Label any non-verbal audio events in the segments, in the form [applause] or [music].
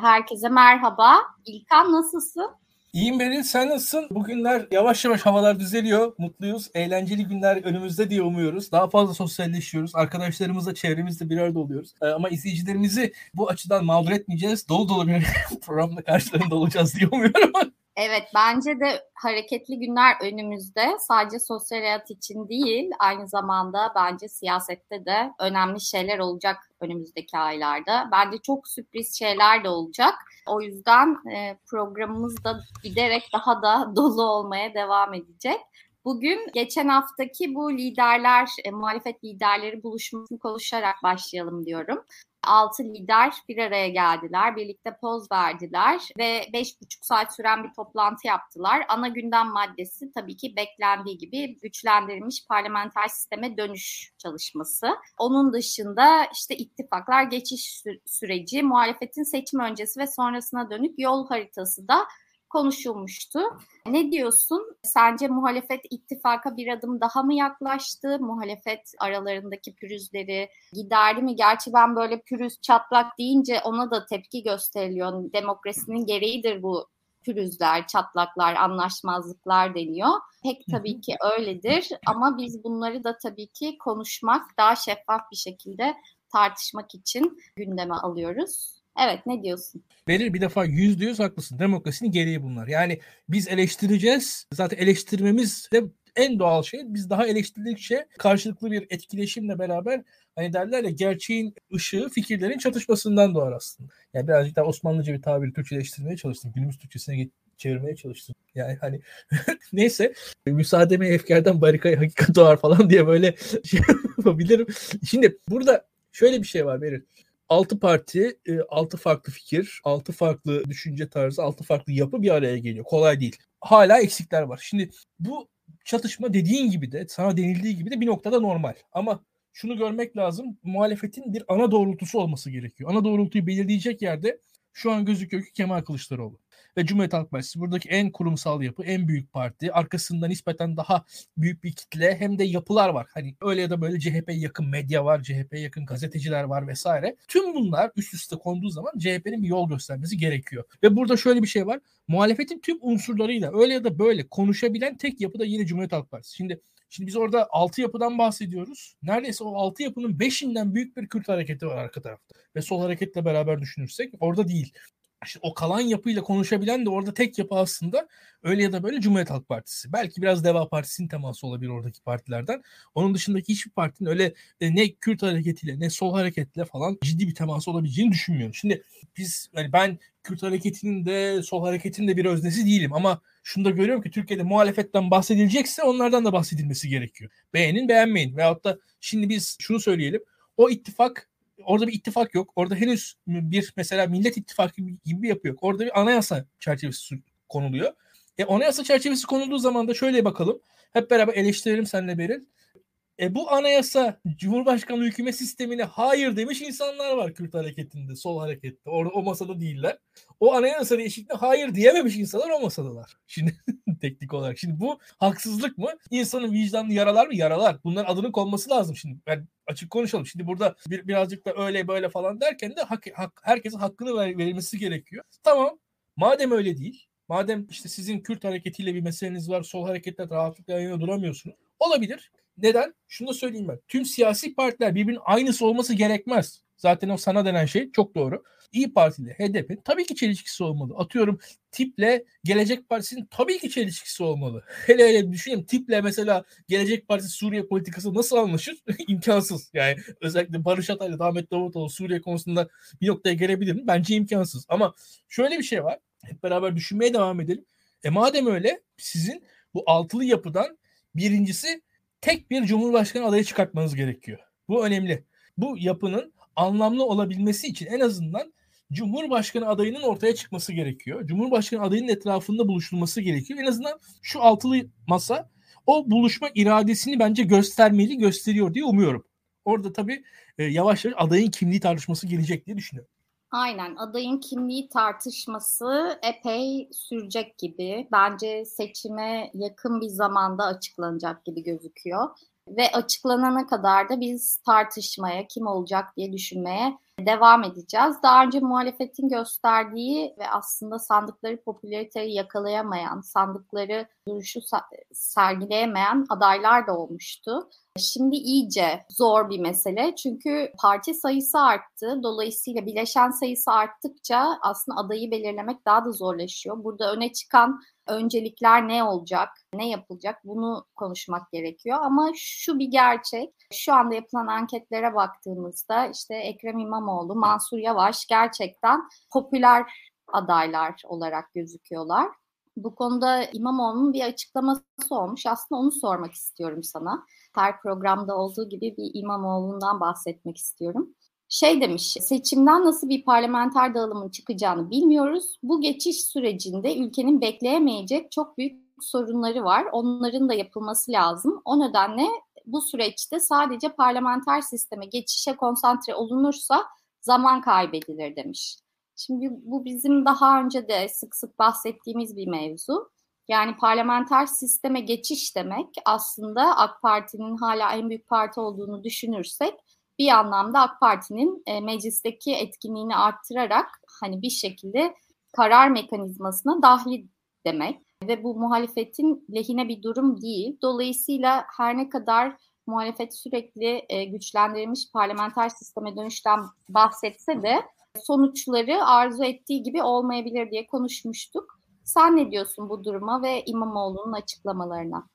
Herkese merhaba. İlkan nasılsın? İyiyim Beril, sen nasılsın? Bugünler yavaş yavaş havalar düzeliyor. Mutluyuz. Eğlenceli günler önümüzde diye umuyoruz. Daha fazla sosyalleşiyoruz. Arkadaşlarımızla, çevremizde bir arada oluyoruz. Ee, ama izleyicilerimizi bu açıdan mağdur etmeyeceğiz. Dolu dolu bir [laughs] programda karşılarında olacağız diye umuyorum. Evet bence de hareketli günler önümüzde. Sadece sosyal hayat için değil aynı zamanda bence siyasette de önemli şeyler olacak önümüzdeki aylarda. Bence çok sürpriz şeyler de olacak. O yüzden e, programımız da giderek daha da [laughs] dolu olmaya devam edecek. Bugün geçen haftaki bu liderler, e, muhalefet liderleri buluşmasını konuşarak başlayalım diyorum. Altı lider bir araya geldiler, birlikte poz verdiler ve beş buçuk saat süren bir toplantı yaptılar. Ana gündem maddesi tabii ki beklendiği gibi güçlendirilmiş parlamenter sisteme dönüş çalışması. Onun dışında işte ittifaklar, geçiş süreci, muhalefetin seçim öncesi ve sonrasına dönük yol haritası da konuşulmuştu. Ne diyorsun? Sence muhalefet ittifaka bir adım daha mı yaklaştı? Muhalefet aralarındaki pürüzleri giderdi mi? Gerçi ben böyle pürüz çatlak deyince ona da tepki gösteriliyor. Demokrasinin gereğidir bu pürüzler, çatlaklar, anlaşmazlıklar deniyor. Pek tabii ki öyledir ama biz bunları da tabii ki konuşmak, daha şeffaf bir şekilde tartışmak için gündeme alıyoruz. Evet ne diyorsun? Belir bir defa yüzde yüz haklısın. Demokrasinin gereği bunlar. Yani biz eleştireceğiz. Zaten eleştirmemiz de en doğal şey. Biz daha eleştirdikçe karşılıklı bir etkileşimle beraber hani derler ya gerçeğin ışığı fikirlerin çatışmasından doğar aslında. Yani birazcık daha Osmanlıca bir tabiri Türkçeleştirmeye çalıştım. Günümüz Türkçesine çevirmeye çalıştım. Yani hani [laughs] neyse müsaademe efkardan barikayı hakikat doğar falan diye böyle şey [laughs] yapabilirim. Şimdi burada şöyle bir şey var Berir. 6 parti, 6 e, farklı fikir, 6 farklı düşünce tarzı, 6 farklı yapı bir araya geliyor. Kolay değil. Hala eksikler var. Şimdi bu çatışma dediğin gibi de sana denildiği gibi de bir noktada normal. Ama şunu görmek lazım. Muhalefetin bir ana doğrultusu olması gerekiyor. Ana doğrultuyu belirleyecek yerde şu an gözüküyor ki Kemal Kılıçdaroğlu ve Cumhuriyet Halk Partisi buradaki en kurumsal yapı, en büyük parti. Arkasında nispeten daha büyük bir kitle hem de yapılar var. Hani öyle ya da böyle CHP yakın medya var, CHP yakın gazeteciler var vesaire. Tüm bunlar üst üste konduğu zaman CHP'nin bir yol göstermesi gerekiyor. Ve burada şöyle bir şey var. Muhalefetin tüm unsurlarıyla öyle ya da böyle konuşabilen tek yapı da yine Cumhuriyet Halk Partisi. Şimdi Şimdi biz orada altı yapıdan bahsediyoruz. Neredeyse o altı yapının beşinden büyük bir Kürt hareketi var arka tarafta. Ve sol hareketle beraber düşünürsek orada değil işte o kalan yapıyla konuşabilen de orada tek yapı aslında öyle ya da böyle Cumhuriyet Halk Partisi. Belki biraz Deva Partisi'nin teması olabilir oradaki partilerden. Onun dışındaki hiçbir partinin öyle e, ne Kürt hareketiyle ne sol hareketle falan ciddi bir teması olabileceğini düşünmüyorum. Şimdi biz yani ben Kürt hareketinin de sol hareketinin de bir öznesi değilim ama şunu da görüyorum ki Türkiye'de muhalefetten bahsedilecekse onlardan da bahsedilmesi gerekiyor. Beğenin beğenmeyin veyahut da şimdi biz şunu söyleyelim. O ittifak orada bir ittifak yok. Orada henüz bir mesela Millet İttifakı gibi bir yapı yok. Orada bir anayasa çerçevesi konuluyor. E, anayasa çerçevesi konulduğu zaman da şöyle bakalım. Hep beraber eleştirelim seninle Beril. E, bu anayasa Cumhurbaşkanlığı hükümet sistemine hayır demiş insanlar var Kürt hareketinde, sol harekette. Orada o masada değiller. O anayasa değişikliğine hayır diyememiş insanlar o masadalar. Şimdi [laughs] teknik olarak. Şimdi bu haksızlık mı? İnsanın vicdanını yaralar mı? Yaralar. Bunların adının konması lazım şimdi. Ben açık konuşalım. Şimdi burada bir, birazcık da öyle böyle falan derken de hak, hak, herkesin hakkını ver, verilmesi gerekiyor. Tamam. Madem öyle değil. Madem işte sizin Kürt hareketiyle bir meseleniz var. Sol hareketle rahatlıkla yanına duramıyorsunuz. Olabilir. Neden? Şunu da söyleyeyim ben. Tüm siyasi partiler birbirinin aynısı olması gerekmez. Zaten o sana denen şey çok doğru. İyi Parti ile HDP tabii ki çelişkisi olmalı. Atıyorum tiple Gelecek Partisi'nin tabii ki çelişkisi olmalı. [laughs] Hele hele düşünelim tiple mesela Gelecek Partisi Suriye politikası nasıl anlaşır? [laughs] imkansız. Yani özellikle Barış Atay ile Ahmet Davutoğlu Suriye konusunda bir noktaya gelebilir mi? Bence imkansız. Ama şöyle bir şey var. Hep beraber düşünmeye devam edelim. E madem öyle sizin bu altılı yapıdan birincisi tek bir cumhurbaşkanı adayı çıkartmanız gerekiyor. Bu önemli. Bu yapının anlamlı olabilmesi için en azından Cumhurbaşkanı adayının ortaya çıkması gerekiyor. Cumhurbaşkanı adayının etrafında buluşulması gerekiyor. En azından şu altılı masa o buluşma iradesini bence göstermeli, gösteriyor diye umuyorum. Orada tabii e, yavaş yavaş adayın kimliği tartışması gelecek diye düşünüyorum. Aynen adayın kimliği tartışması epey sürecek gibi. Bence seçime yakın bir zamanda açıklanacak gibi gözüküyor. Ve açıklanana kadar da biz tartışmaya kim olacak diye düşünmeye devam edeceğiz. Daha önce muhalefetin gösterdiği ve aslında sandıkları popülariteyi yakalayamayan, sandıkları duruşu sergileyemeyen adaylar da olmuştu. Şimdi iyice zor bir mesele çünkü parti sayısı arttı. Dolayısıyla bileşen sayısı arttıkça aslında adayı belirlemek daha da zorlaşıyor. Burada öne çıkan öncelikler ne olacak, ne yapılacak bunu konuşmak gerekiyor. Ama şu bir gerçek, şu anda yapılan anketlere baktığımızda işte Ekrem İmamoğlu, Mansur Yavaş gerçekten popüler adaylar olarak gözüküyorlar. Bu konuda İmamoğlu'nun bir açıklaması olmuş. Aslında onu sormak istiyorum sana. Her programda olduğu gibi bir İmamoğlu'ndan bahsetmek istiyorum. Şey demiş, seçimden nasıl bir parlamenter dağılımın çıkacağını bilmiyoruz. Bu geçiş sürecinde ülkenin bekleyemeyecek çok büyük sorunları var. Onların da yapılması lazım. O nedenle bu süreçte sadece parlamenter sisteme geçişe konsantre olunursa zaman kaybedilir demiş. Şimdi bu bizim daha önce de sık sık bahsettiğimiz bir mevzu. Yani parlamenter sisteme geçiş demek aslında AK Parti'nin hala en büyük parti olduğunu düşünürsek bir anlamda AK Parti'nin e, meclisteki etkinliğini arttırarak hani bir şekilde karar mekanizmasına dahil demek ve bu muhalefetin lehine bir durum değil. Dolayısıyla her ne kadar muhalefet sürekli e, güçlendirilmiş parlamenter sisteme dönüşten bahsetse de sonuçları arzu ettiği gibi olmayabilir diye konuşmuştuk. Sen ne diyorsun bu duruma ve İmamoğlu'nun açıklamalarına?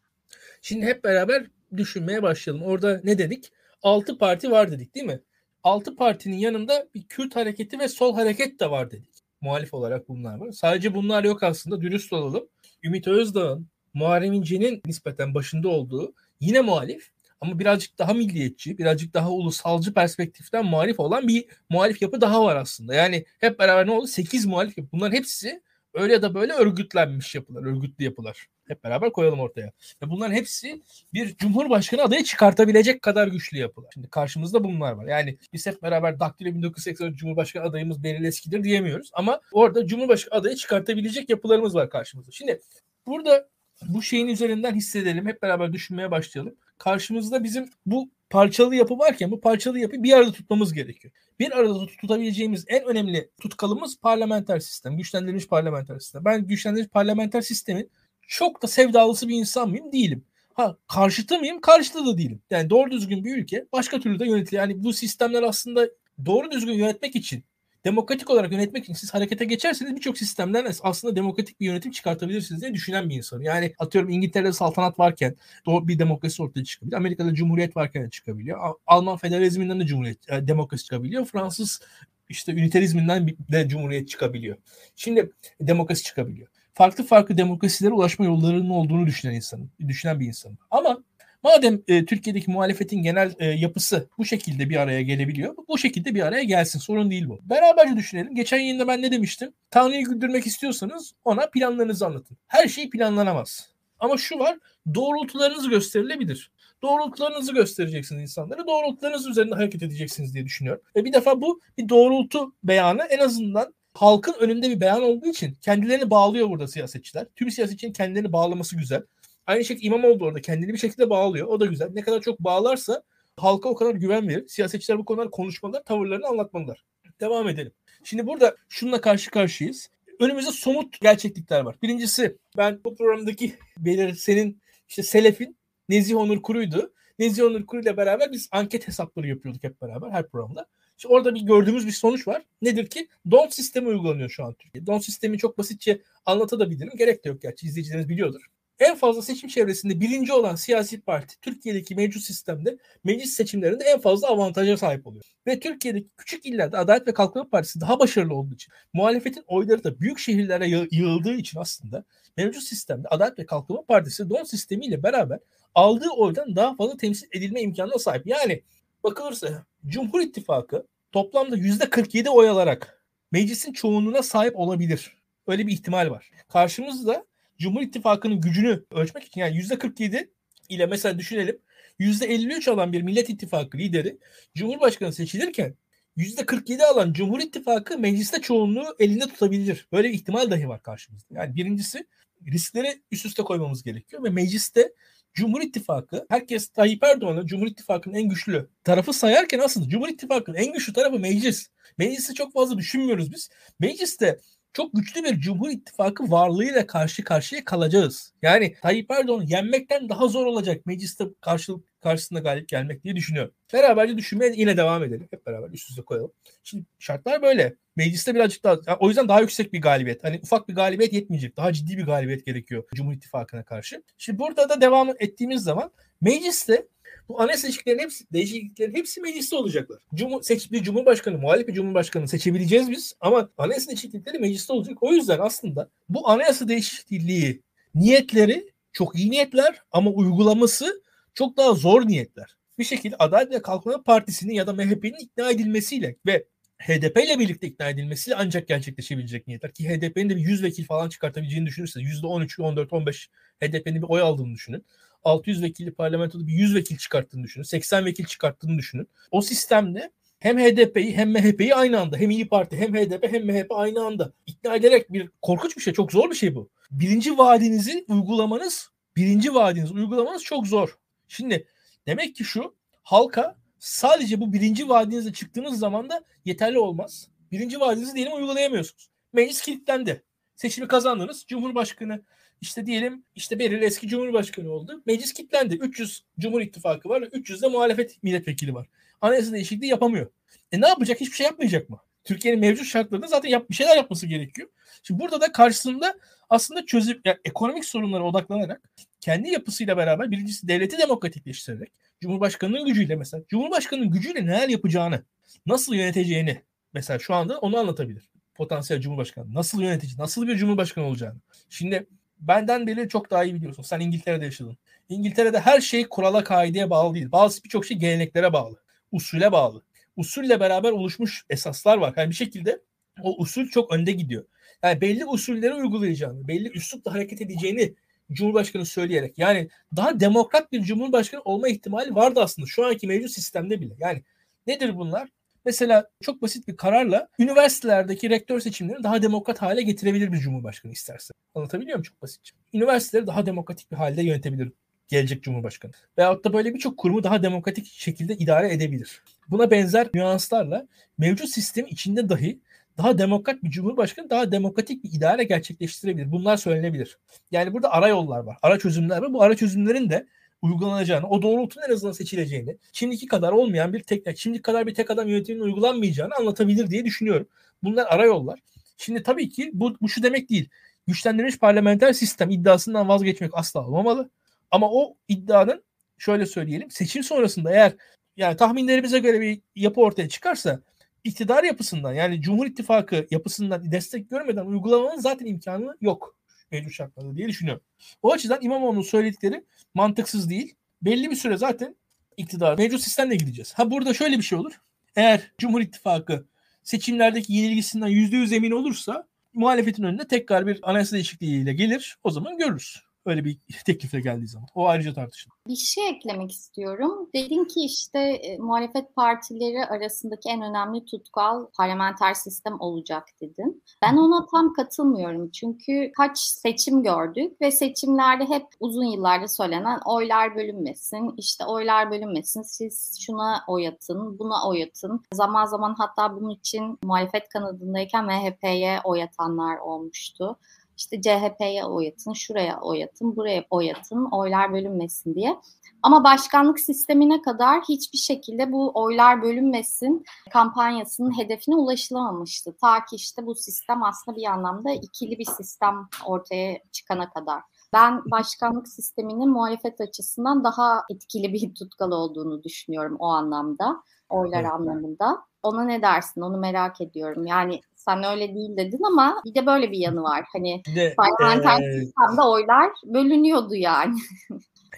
Şimdi hep beraber düşünmeye başlayalım. Orada ne dedik? 6 parti var dedik değil mi? 6 partinin yanında bir Kürt hareketi ve sol hareket de var dedik. Muhalif olarak bunlar var. Sadece bunlar yok aslında dürüst olalım. Ümit Özdağ'ın, Muharrem İnce'nin nispeten başında olduğu yine muhalif ama birazcık daha milliyetçi, birazcık daha ulusalcı perspektiften muhalif olan bir muhalif yapı daha var aslında. Yani hep beraber ne oldu? 8 muhalif yapı. Bunların hepsi öyle ya da böyle örgütlenmiş yapılar, örgütlü yapılar. Hep beraber koyalım ortaya. Ve bunların hepsi bir cumhurbaşkanı adayı çıkartabilecek kadar güçlü yapılar. Şimdi karşımızda bunlar var. Yani biz hep beraber Daktilo 1980 Cumhurbaşkanı adayımız Beril Eskidir diyemiyoruz. Ama orada Cumhurbaşkanı adayı çıkartabilecek yapılarımız var karşımızda. Şimdi burada bu şeyin üzerinden hissedelim. Hep beraber düşünmeye başlayalım. Karşımızda bizim bu parçalı yapı varken bu parçalı yapıyı bir arada tutmamız gerekiyor. Bir arada tutabileceğimiz en önemli tutkalımız parlamenter sistem. Güçlendirilmiş parlamenter sistem. Ben güçlendirilmiş parlamenter sistemin çok da sevdalısı bir insan mıyım? Değilim. Ha karşıtı mıyım? Karşıtı da değilim. Yani doğru düzgün bir ülke başka türlü de yönetilir. Yani bu sistemler aslında doğru düzgün yönetmek için demokratik olarak yönetmek için siz harekete geçerseniz birçok sistemden aslında demokratik bir yönetim çıkartabilirsiniz diye düşünen bir insanım. Yani atıyorum İngiltere'de saltanat varken doğru bir demokrasi ortaya çıkabiliyor. Amerika'da cumhuriyet varken çıkabiliyor. Alman federalizminden de cumhuriyet, e, demokrasi çıkabiliyor. Fransız işte üniterizminden de cumhuriyet çıkabiliyor. Şimdi demokrasi çıkabiliyor. Farklı farklı demokrasilere ulaşma yollarının olduğunu düşünen insanım, düşünen bir insanım. Ama Madem e, Türkiye'deki muhalefetin genel e, yapısı bu şekilde bir araya gelebiliyor. Bu şekilde bir araya gelsin. Sorun değil bu. Beraberce düşünelim. Geçen yayında ben ne demiştim? Tanrı'yı güldürmek istiyorsanız ona planlarınızı anlatın. Her şey planlanamaz. Ama şu var. Doğrultularınız gösterilebilir. Doğrultularınızı göstereceksiniz insanlara. Doğrultularınız üzerinde hareket edeceksiniz diye düşünüyorum. Ve bir defa bu bir doğrultu beyanı en azından halkın önünde bir beyan olduğu için kendilerini bağlıyor burada siyasetçiler. Tüm siyasetçinin kendilerini bağlaması güzel. Aynı şekilde İmamoğlu orada kendini bir şekilde bağlıyor. O da güzel. Ne kadar çok bağlarsa halka o kadar güven verir. Siyasetçiler bu konular konuşmalar, tavırlarını anlatmalılar. Devam edelim. Şimdi burada şununla karşı karşıyayız. Önümüzde somut gerçeklikler var. Birincisi ben bu programdaki [laughs] belir senin işte Selef'in Nezih Onur Kuru'ydu. Nezih Onur Kuru ile beraber biz anket hesapları yapıyorduk hep beraber her programda. İşte orada bir gördüğümüz bir sonuç var. Nedir ki? Don sistemi uygulanıyor şu an Türkiye'de. Don sistemi çok basitçe anlatabilirim. Gerek de yok gerçi izleyicileriniz biliyordur en fazla seçim çevresinde birinci olan siyasi parti Türkiye'deki mevcut sistemde meclis seçimlerinde en fazla avantaja sahip oluyor. Ve Türkiye'deki küçük illerde Adalet ve Kalkınma Partisi daha başarılı olduğu için muhalefetin oyları da büyük şehirlere yığıldığı için aslında mevcut sistemde Adalet ve Kalkınma Partisi don sistemiyle beraber aldığı oydan daha fazla temsil edilme imkanına sahip. Yani bakılırsa Cumhur İttifakı toplamda %47 oy alarak meclisin çoğunluğuna sahip olabilir. Öyle bir ihtimal var. Karşımızda Cumhur İttifakı'nın gücünü ölçmek için yani %47 ile mesela düşünelim %53 alan bir Millet İttifakı lideri Cumhurbaşkanı seçilirken %47 alan Cumhur İttifakı mecliste çoğunluğu elinde tutabilir. Böyle bir ihtimal dahi var karşımızda. Yani birincisi riskleri üst üste koymamız gerekiyor ve mecliste Cumhur İttifakı herkes Tayyip Erdoğan'ı Cumhur İttifakı'nın en güçlü tarafı sayarken aslında Cumhur İttifakı'nın en güçlü tarafı meclis. Meclisi çok fazla düşünmüyoruz biz. Mecliste çok güçlü bir Cumhur İttifakı varlığıyla karşı karşıya kalacağız. Yani Tayyip Erdoğan'ı yenmekten daha zor olacak mecliste karşılık karşısında galip gelmek diye düşünüyorum. Beraberce düşünmeye yine devam edelim. Hep beraber üst üste koyalım. Şimdi şartlar böyle. Mecliste birazcık daha yani o yüzden daha yüksek bir galibiyet. Hani ufak bir galibiyet yetmeyecek. Daha ciddi bir galibiyet gerekiyor Cumhur İttifakı'na karşı. Şimdi burada da devam ettiğimiz zaman mecliste bu anayasa değişikliklerin hepsi, değişikliklerin hepsi mecliste olacaklar. Cumhur, seç, bir cumhurbaşkanı, muhalif bir cumhurbaşkanı seçebileceğiz biz ama anayasa değişiklikleri mecliste olacak. O yüzden aslında bu anayasa değişikliği niyetleri çok iyi niyetler ama uygulaması çok daha zor niyetler. Bir şekilde Adalet ve Kalkınma Partisi'nin ya da MHP'nin ikna edilmesiyle ve HDP ile birlikte ikna edilmesiyle ancak gerçekleşebilecek niyetler. Ki HDP'nin de bir 100 vekil falan çıkartabileceğini düşünürseniz %13, 14, 15 HDP'nin bir oy aldığını düşünün. 600 vekilli parlamentoda bir 100 vekil çıkarttığını düşünün. 80 vekil çıkarttığını düşünün. O sistemde hem HDP'yi hem MHP'yi aynı anda hem İyi Parti hem HDP hem MHP aynı anda ikna ederek bir korkunç bir şey. Çok zor bir şey bu. Birinci vaadinizi uygulamanız birinci vaadinizi uygulamanız çok zor. Şimdi demek ki şu halka sadece bu birinci vaadinizle çıktığınız zaman da yeterli olmaz. Birinci vaadinizi diyelim uygulayamıyorsunuz. Meclis kilitlendi. Seçimi kazandınız. Cumhurbaşkanı işte diyelim işte Beril eski Cumhurbaşkanı oldu. Meclis kilitlendi. 300 Cumhur İttifakı var. 300 de muhalefet milletvekili var. Anayasa değişikliği yapamıyor. E ne yapacak? Hiçbir şey yapmayacak mı? Türkiye'nin mevcut şartlarında zaten yap, bir şeyler yapması gerekiyor. Şimdi burada da karşısında aslında çözüm yani ekonomik sorunlara odaklanarak kendi yapısıyla beraber birincisi devleti demokratikleştirerek Cumhurbaşkanının gücüyle mesela Cumhurbaşkanının gücüyle neler yapacağını, nasıl yöneteceğini mesela şu anda onu anlatabilir. Potansiyel Cumhurbaşkanı nasıl yönetici, nasıl bir Cumhurbaşkanı olacağını. Şimdi benden beri çok daha iyi biliyorsun. Sen İngiltere'de yaşadın. İngiltere'de her şey kurala kaideye bağlı değil. Bazı birçok şey geleneklere bağlı. Usule bağlı. Usulle beraber oluşmuş esaslar var. Yani bir şekilde o usul çok önde gidiyor. Yani belli usulleri uygulayacağını, belli üslupla hareket edeceğini Cumhurbaşkanı söyleyerek yani daha demokrat bir Cumhurbaşkanı olma ihtimali vardı aslında şu anki mevcut sistemde bile. Yani nedir bunlar? Mesela çok basit bir kararla üniversitelerdeki rektör seçimlerini daha demokrat hale getirebilir bir cumhurbaşkanı isterse. Anlatabiliyor muyum çok basitçe? Üniversiteleri daha demokratik bir halde yönetebilir gelecek cumhurbaşkanı. Veyahut da böyle birçok kurumu daha demokratik şekilde idare edebilir. Buna benzer nüanslarla mevcut sistem içinde dahi daha demokrat bir cumhurbaşkanı daha demokratik bir idare gerçekleştirebilir. Bunlar söylenebilir. Yani burada ara yollar var. Ara çözümler var. Bu ara çözümlerin de uygulanacağını, o doğrultuda en azından seçileceğini, şimdiki kadar olmayan bir tek, şimdiki kadar bir tek adam yönetiminin uygulanmayacağını anlatabilir diye düşünüyorum. Bunlar ara yollar. Şimdi tabii ki bu, bu şu demek değil. Güçlendirilmiş parlamenter sistem iddiasından vazgeçmek asla olmamalı. Ama o iddianın şöyle söyleyelim seçim sonrasında eğer yani tahminlerimize göre bir yapı ortaya çıkarsa iktidar yapısından yani Cumhur İttifakı yapısından destek görmeden uygulamanın zaten imkanı yok mevcut şartlarda diye düşünüyorum. O açıdan İmamoğlu'nun söyledikleri mantıksız değil. Belli bir süre zaten iktidar mevcut sistemle gideceğiz. Ha burada şöyle bir şey olur. Eğer Cumhur İttifakı seçimlerdeki yenilgisinden yüz emin olursa muhalefetin önünde tekrar bir anayasa değişikliğiyle gelir. O zaman görürüz. Öyle bir [laughs] teklifle geldiği zaman. O ayrıca tartışılır. Bir şey eklemek istiyorum. Dedin ki işte e, muhalefet partileri arasındaki en önemli tutkal parlamenter sistem olacak dedin. Ben ona tam katılmıyorum. Çünkü kaç seçim gördük ve seçimlerde hep uzun yıllarda söylenen oylar bölünmesin, işte oylar bölünmesin, siz şuna oy atın, buna oy atın. Zaman zaman hatta bunun için muhalefet kanadındayken MHP'ye oy atanlar olmuştu işte CHP'ye oy atın, şuraya oy atın, buraya oy atın, oylar bölünmesin diye. Ama başkanlık sistemine kadar hiçbir şekilde bu oylar bölünmesin kampanyasının hedefine ulaşılamamıştı. Ta ki işte bu sistem aslında bir anlamda ikili bir sistem ortaya çıkana kadar. Ben başkanlık sisteminin muhalefet açısından daha etkili bir tutkal olduğunu düşünüyorum o anlamda, oylar evet. anlamında. Ona ne dersin? Onu merak ediyorum. Yani sen öyle değil dedin ama bir de böyle bir yanı var. Hani parlamenter e, sistemde oylar bölünüyordu yani.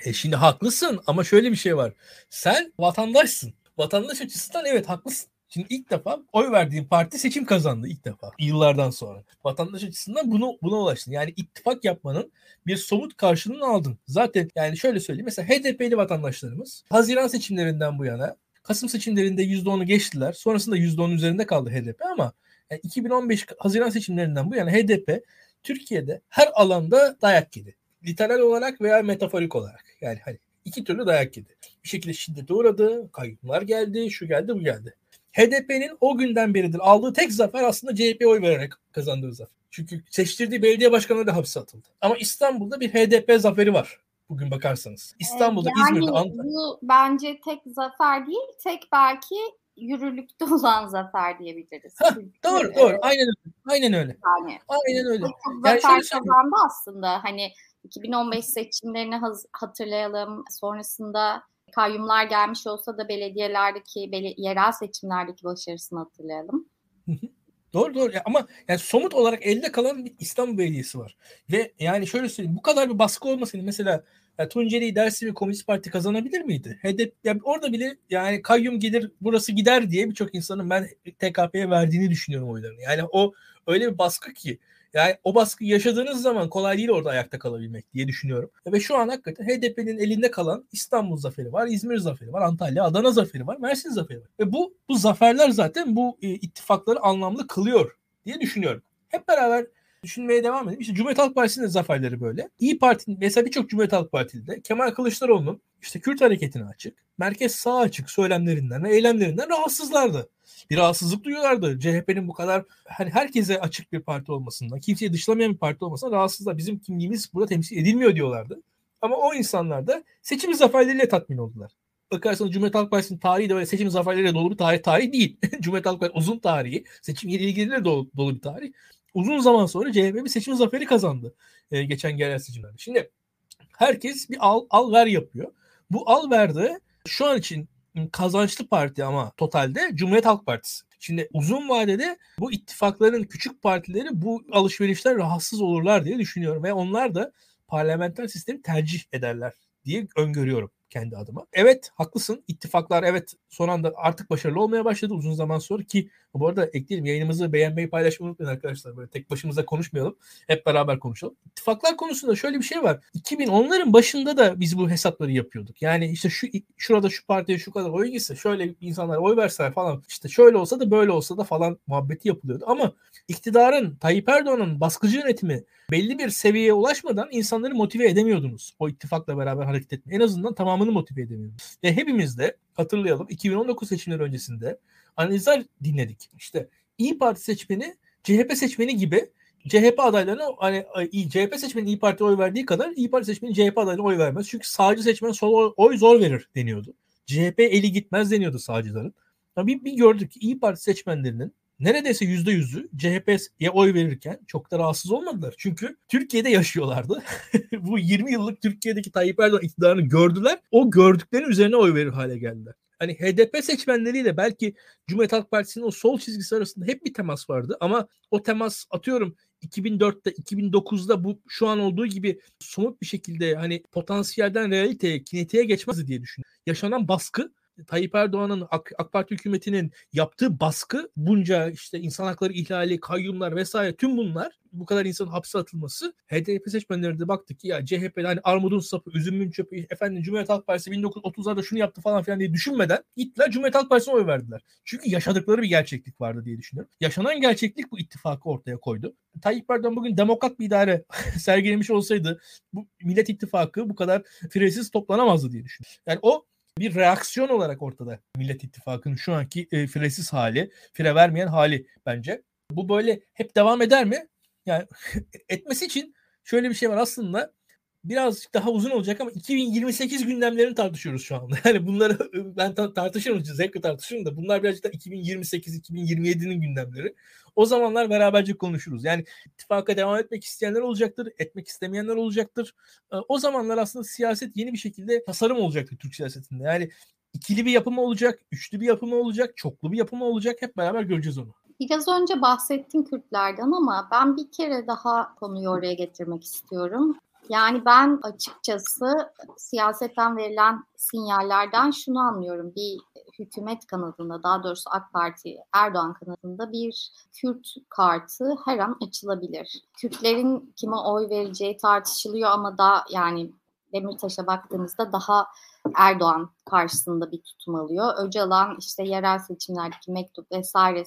E şimdi haklısın ama şöyle bir şey var. Sen vatandaşsın. Vatandaş açısından evet haklısın. Şimdi ilk defa oy verdiğin parti seçim kazandı ilk defa yıllardan sonra. Vatandaş açısından bunu buna ulaştın. Yani ittifak yapmanın bir somut karşılığını aldın. Zaten yani şöyle söyleyeyim mesela HDP'li vatandaşlarımız Haziran seçimlerinden bu yana Kasım seçimlerinde %10'u geçtiler. Sonrasında %10'un üzerinde kaldı HDP ama yani 2015 Haziran seçimlerinden bu yana HDP Türkiye'de her alanda dayak yedi. literal olarak veya metaforik olarak. Yani hani iki türlü dayak yedi. Bir şekilde şiddete uğradı, kayyumlar geldi, şu geldi, bu geldi. HDP'nin o günden beridir aldığı tek zafer aslında CHP'ye oy vererek kazandığı zafer. Çünkü seçtirdiği belediye başkanları da hapse atıldı. Ama İstanbul'da bir HDP zaferi var bugün bakarsanız. İstanbul'da, yani İzmir'de, Antalya'da. Bu bence tek zafer değil, tek belki yürürlükte [laughs] olan zafer diyebiliriz. Heh, doğru, doğru. Aynen öyle. Aynen öyle. Yani, Aynen öyle. Yani zafer kazandı aslında. Hani 2015 seçimlerini hatırlayalım. Sonrasında kayyumlar gelmiş olsa da belediyelerdeki, yerel seçimlerdeki başarısını hatırlayalım. Doğru doğru ama yani somut olarak elde kalan bir İstanbul Belediyesi var. Ve yani şöyle söyleyeyim bu kadar bir baskı olmasaydı mesela yani Tunceli Dersim Komünist Parti kazanabilir miydi? Hedef yani orada bile yani kayyum gelir burası gider diye birçok insanın ben TKP'ye verdiğini düşünüyorum oylarını. Yani o öyle bir baskı ki yani o baskı yaşadığınız zaman kolay değil orada ayakta kalabilmek diye düşünüyorum. Ve şu an hakikaten HDP'nin elinde kalan İstanbul zaferi var, İzmir zaferi var, Antalya, Adana zaferi var, Mersin zaferi var. Ve bu bu zaferler zaten bu e, ittifakları anlamlı kılıyor diye düşünüyorum. Hep beraber düşünmeye devam edelim. İşte Cumhuriyet Halk Partisi'nin de zaferleri böyle. İyi Parti mesela birçok Cumhuriyet Halk Partili de Kemal Kılıçdaroğlu'nun işte Kürt hareketine açık, merkez sağ açık söylemlerinden ve eylemlerinden rahatsızlardı. Bir rahatsızlık duyuyorlardı. CHP'nin bu kadar hani herkese açık bir parti olmasından, kimseyi dışlamayan bir parti olmasından rahatsızlar. Bizim kimliğimiz burada temsil edilmiyor diyorlardı. Ama o insanlar da seçim zaferleriyle tatmin oldular. Bakarsanız Cumhuriyet Halk Partisi'nin tarihi de böyle seçim zaferleriyle dolu bir tarih, tarih değil. [laughs] Cumhuriyet Halk Partisi uzun tarihi, seçim ilgileriyle dolu, dolu bir tarih. Uzun zaman sonra CHP bir seçim zaferi kazandı e, geçen genel seçimlerde. Şimdi herkes bir al, al ver yapıyor. Bu al verde şu an için kazançlı parti ama totalde Cumhuriyet Halk Partisi. Şimdi uzun vadede bu ittifakların küçük partileri bu alışverişler rahatsız olurlar diye düşünüyorum ve onlar da parlamenter sistemi tercih ederler diye öngörüyorum kendi adıma. Evet haklısın. İttifaklar evet son anda artık başarılı olmaya başladı uzun zaman sonra ki bu arada ekleyelim yayınımızı beğenmeyi paylaşmayı unutmayın arkadaşlar. Böyle tek başımıza konuşmayalım. Hep beraber konuşalım. İttifaklar konusunda şöyle bir şey var. 2010'ların başında da biz bu hesapları yapıyorduk. Yani işte şu şurada şu partiye şu kadar oy gitse şöyle insanlar oy verseler falan işte şöyle olsa da böyle olsa da falan muhabbeti yapılıyordu. Ama iktidarın Tayyip Erdoğan'ın baskıcı yönetimi belli bir seviyeye ulaşmadan insanları motive edemiyordunuz. O ittifakla beraber hareket etme. En azından tamamını motive edemiyordunuz. Ve hepimiz de hatırlayalım 2019 seçimleri öncesinde analizler dinledik. İşte İyi Parti seçmeni CHP seçmeni gibi CHP adaylarına hani CHP seçmeni İyi Parti oy verdiği kadar İyi Parti seçmeni CHP adaylarına oy vermez. Çünkü sağcı seçmen sol oy, oy zor verir deniyordu. CHP eli gitmez deniyordu sağcıların. Ama bir, bir gördük ki İyi Parti seçmenlerinin neredeyse yüzde yüzü CHP'ye oy verirken çok da rahatsız olmadılar. Çünkü Türkiye'de yaşıyorlardı. [laughs] Bu 20 yıllık Türkiye'deki Tayyip Erdoğan iktidarını gördüler. O gördüklerin üzerine oy verir hale geldiler. Hani HDP seçmenleriyle belki Cumhuriyet Halk Partisi'nin o sol çizgisi arasında hep bir temas vardı ama o temas atıyorum 2004'te 2009'da bu şu an olduğu gibi somut bir şekilde hani potansiyelden realiteye, kinetiğe geçmezdi diye düşünüyorum. Yaşanan baskı Tayyip Erdoğan'ın AK, AK Parti hükümetinin yaptığı baskı bunca işte insan hakları ihlali, kayyumlar vesaire tüm bunlar bu kadar insanın hapse atılması HDP seçmenleri de baktık ki ya CHP hani armudun sapı, üzümün çöpü, efendim Cumhuriyet Halk Partisi 1930'larda şunu yaptı falan filan diye düşünmeden gittiler Cumhuriyet Halk Partisi'ne oy verdiler. Çünkü yaşadıkları bir gerçeklik vardı diye düşünüyorum. Yaşanan gerçeklik bu ittifakı ortaya koydu. Tayyip Erdoğan bugün demokrat bir idare [laughs] sergilemiş olsaydı bu Millet İttifakı bu kadar firesiz toplanamazdı diye düşünüyorum. Yani o bir reaksiyon olarak ortada Millet İttifakı'nın şu anki e, firesiz hali, fire vermeyen hali bence. Bu böyle hep devam eder mi? Yani [laughs] etmesi için şöyle bir şey var aslında birazcık daha uzun olacak ama 2028 gündemlerini tartışıyoruz şu anda. [laughs] Yani bunları [laughs] ben tartışırım, zevkle tartışırım da bunlar birazcık da 2028-2027'nin gündemleri. O zamanlar beraberce konuşuruz. Yani ittifaka devam etmek isteyenler olacaktır, etmek istemeyenler olacaktır. Ee, o zamanlar aslında siyaset yeni bir şekilde tasarım olacaktır Türk siyasetinde. Yani ikili bir yapımı olacak, üçlü bir yapımı olacak, çoklu bir yapımı olacak. Hep beraber göreceğiz onu. Biraz önce bahsettin Kürtlerden ama ben bir kere daha konuyu oraya getirmek istiyorum. Yani ben açıkçası siyasetten verilen sinyallerden şunu anlıyorum. Bir hükümet kanadında daha doğrusu AK Parti Erdoğan kanadında bir Kürt kartı her an açılabilir. Kürtlerin kime oy vereceği tartışılıyor ama da yani Demirtaş'a baktığımızda daha Erdoğan karşısında bir tutum alıyor. Öcalan işte yerel seçimlerdeki mektup vesaire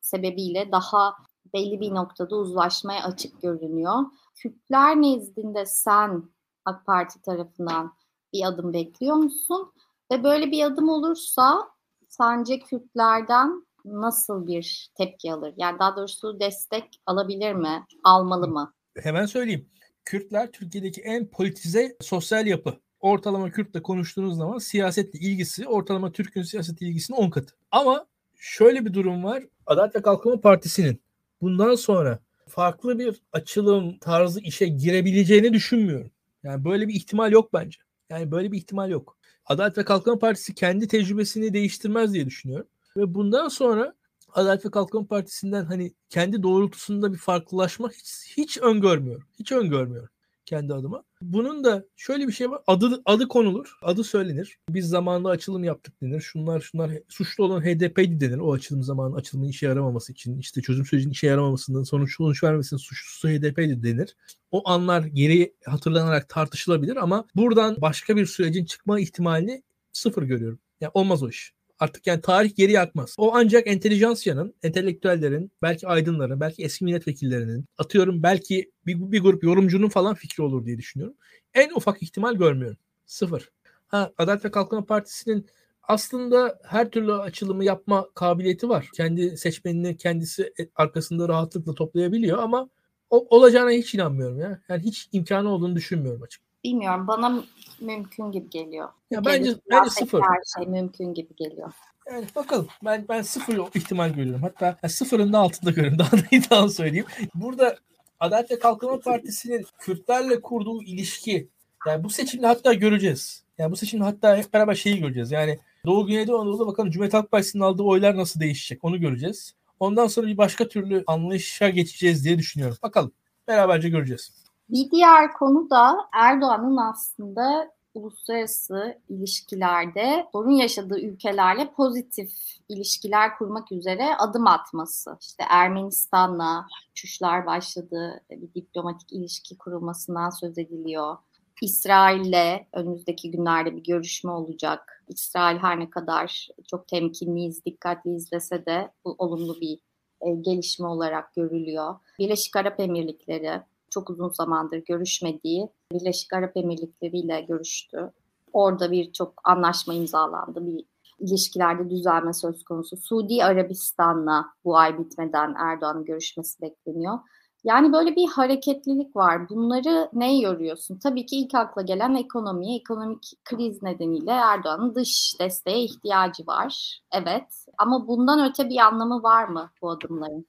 sebebiyle daha belli bir noktada uzlaşmaya açık görünüyor. Kürtler nezdinde sen AK Parti tarafından bir adım bekliyor musun? Ve böyle bir adım olursa sence Kürtlerden nasıl bir tepki alır? Yani daha doğrusu destek alabilir mi? Almalı mı? Hemen söyleyeyim. Kürtler Türkiye'deki en politize sosyal yapı. Ortalama Kürt'le konuştuğunuz zaman siyasetle ilgisi ortalama Türk'ün siyaset ilgisinin 10 katı. Ama şöyle bir durum var. Adalet ve Kalkınma Partisi'nin bundan sonra farklı bir açılım tarzı işe girebileceğini düşünmüyorum. Yani böyle bir ihtimal yok bence. Yani böyle bir ihtimal yok. Adalet ve Kalkınma Partisi kendi tecrübesini değiştirmez diye düşünüyorum. Ve bundan sonra Adalet ve Kalkınma Partisi'nden hani kendi doğrultusunda bir farklılaşma hiç, hiç öngörmüyorum. Hiç öngörmüyorum kendi adıma. Bunun da şöyle bir şey var. Adı adı konulur, adı söylenir. Biz zamanında açılım yaptık denir. Şunlar şunlar suçlu olan HDP'di denir. O açılım zamanı açılımın işe yaramaması için, işte çözüm sürecinin işe yaramamasından sonuç sonuç vermesinin suçlusu HDP'di denir. O anlar geri hatırlanarak tartışılabilir ama buradan başka bir sürecin çıkma ihtimalini sıfır görüyorum. Yani olmaz o iş. Artık yani tarih geri yakmaz. O ancak entelijansiyanın, entelektüellerin, belki aydınların, belki eski milletvekillerinin, atıyorum belki bir, bir grup yorumcunun falan fikri olur diye düşünüyorum. En ufak ihtimal görmüyorum. Sıfır. Ha, Adalet ve Kalkınma Partisi'nin aslında her türlü açılımı yapma kabiliyeti var. Kendi seçmenini kendisi arkasında rahatlıkla toplayabiliyor ama o, olacağına hiç inanmıyorum ya. Yani hiç imkanı olduğunu düşünmüyorum açık. Bilmiyorum bana mümkün gibi geliyor. Ya bence, bence sıfır. Her şey mümkün gibi geliyor. Yani bakalım. Ben ben sıfır ihtimal görüyorum. Hatta yani sıfırın da altında görüyorum. [laughs] Daha da iddialı söyleyeyim. Burada Adalet ve Kalkınma Partisi'nin Kürtlerle kurduğu ilişki yani bu seçimde hatta göreceğiz. Yani bu seçimde hatta hep beraber şeyi göreceğiz. Yani Doğu Güneydoğu Anadolu'da bakalım Cumhuriyet Halk Partisi'nin aldığı oylar nasıl değişecek onu göreceğiz. Ondan sonra bir başka türlü anlayışa geçeceğiz diye düşünüyorum. Bakalım. Beraberce göreceğiz. Bir diğer konu da Erdoğan'ın aslında uluslararası ilişkilerde sorun yaşadığı ülkelerle pozitif ilişkiler kurmak üzere adım atması. İşte Ermenistan'la uçuşlar başladı, bir diplomatik ilişki kurulmasından söz ediliyor. İsrail'le önümüzdeki günlerde bir görüşme olacak. İsrail her ne kadar çok temkinliyiz, dikkatli izlese de bu olumlu bir e, gelişme olarak görülüyor. Birleşik Arap Emirlikleri, çok uzun zamandır görüşmediği Birleşik Arap Emirlikleri ile görüştü. Orada birçok anlaşma imzalandı. Bir ilişkilerde düzelme söz konusu. Suudi Arabistan'la bu ay bitmeden Erdoğan'ın görüşmesi bekleniyor. Yani böyle bir hareketlilik var. Bunları ne yoruyorsun? Tabii ki ilk akla gelen ekonomi, ekonomik kriz nedeniyle Erdoğan'ın dış desteğe ihtiyacı var. Evet. Ama bundan öte bir anlamı var mı bu adımların?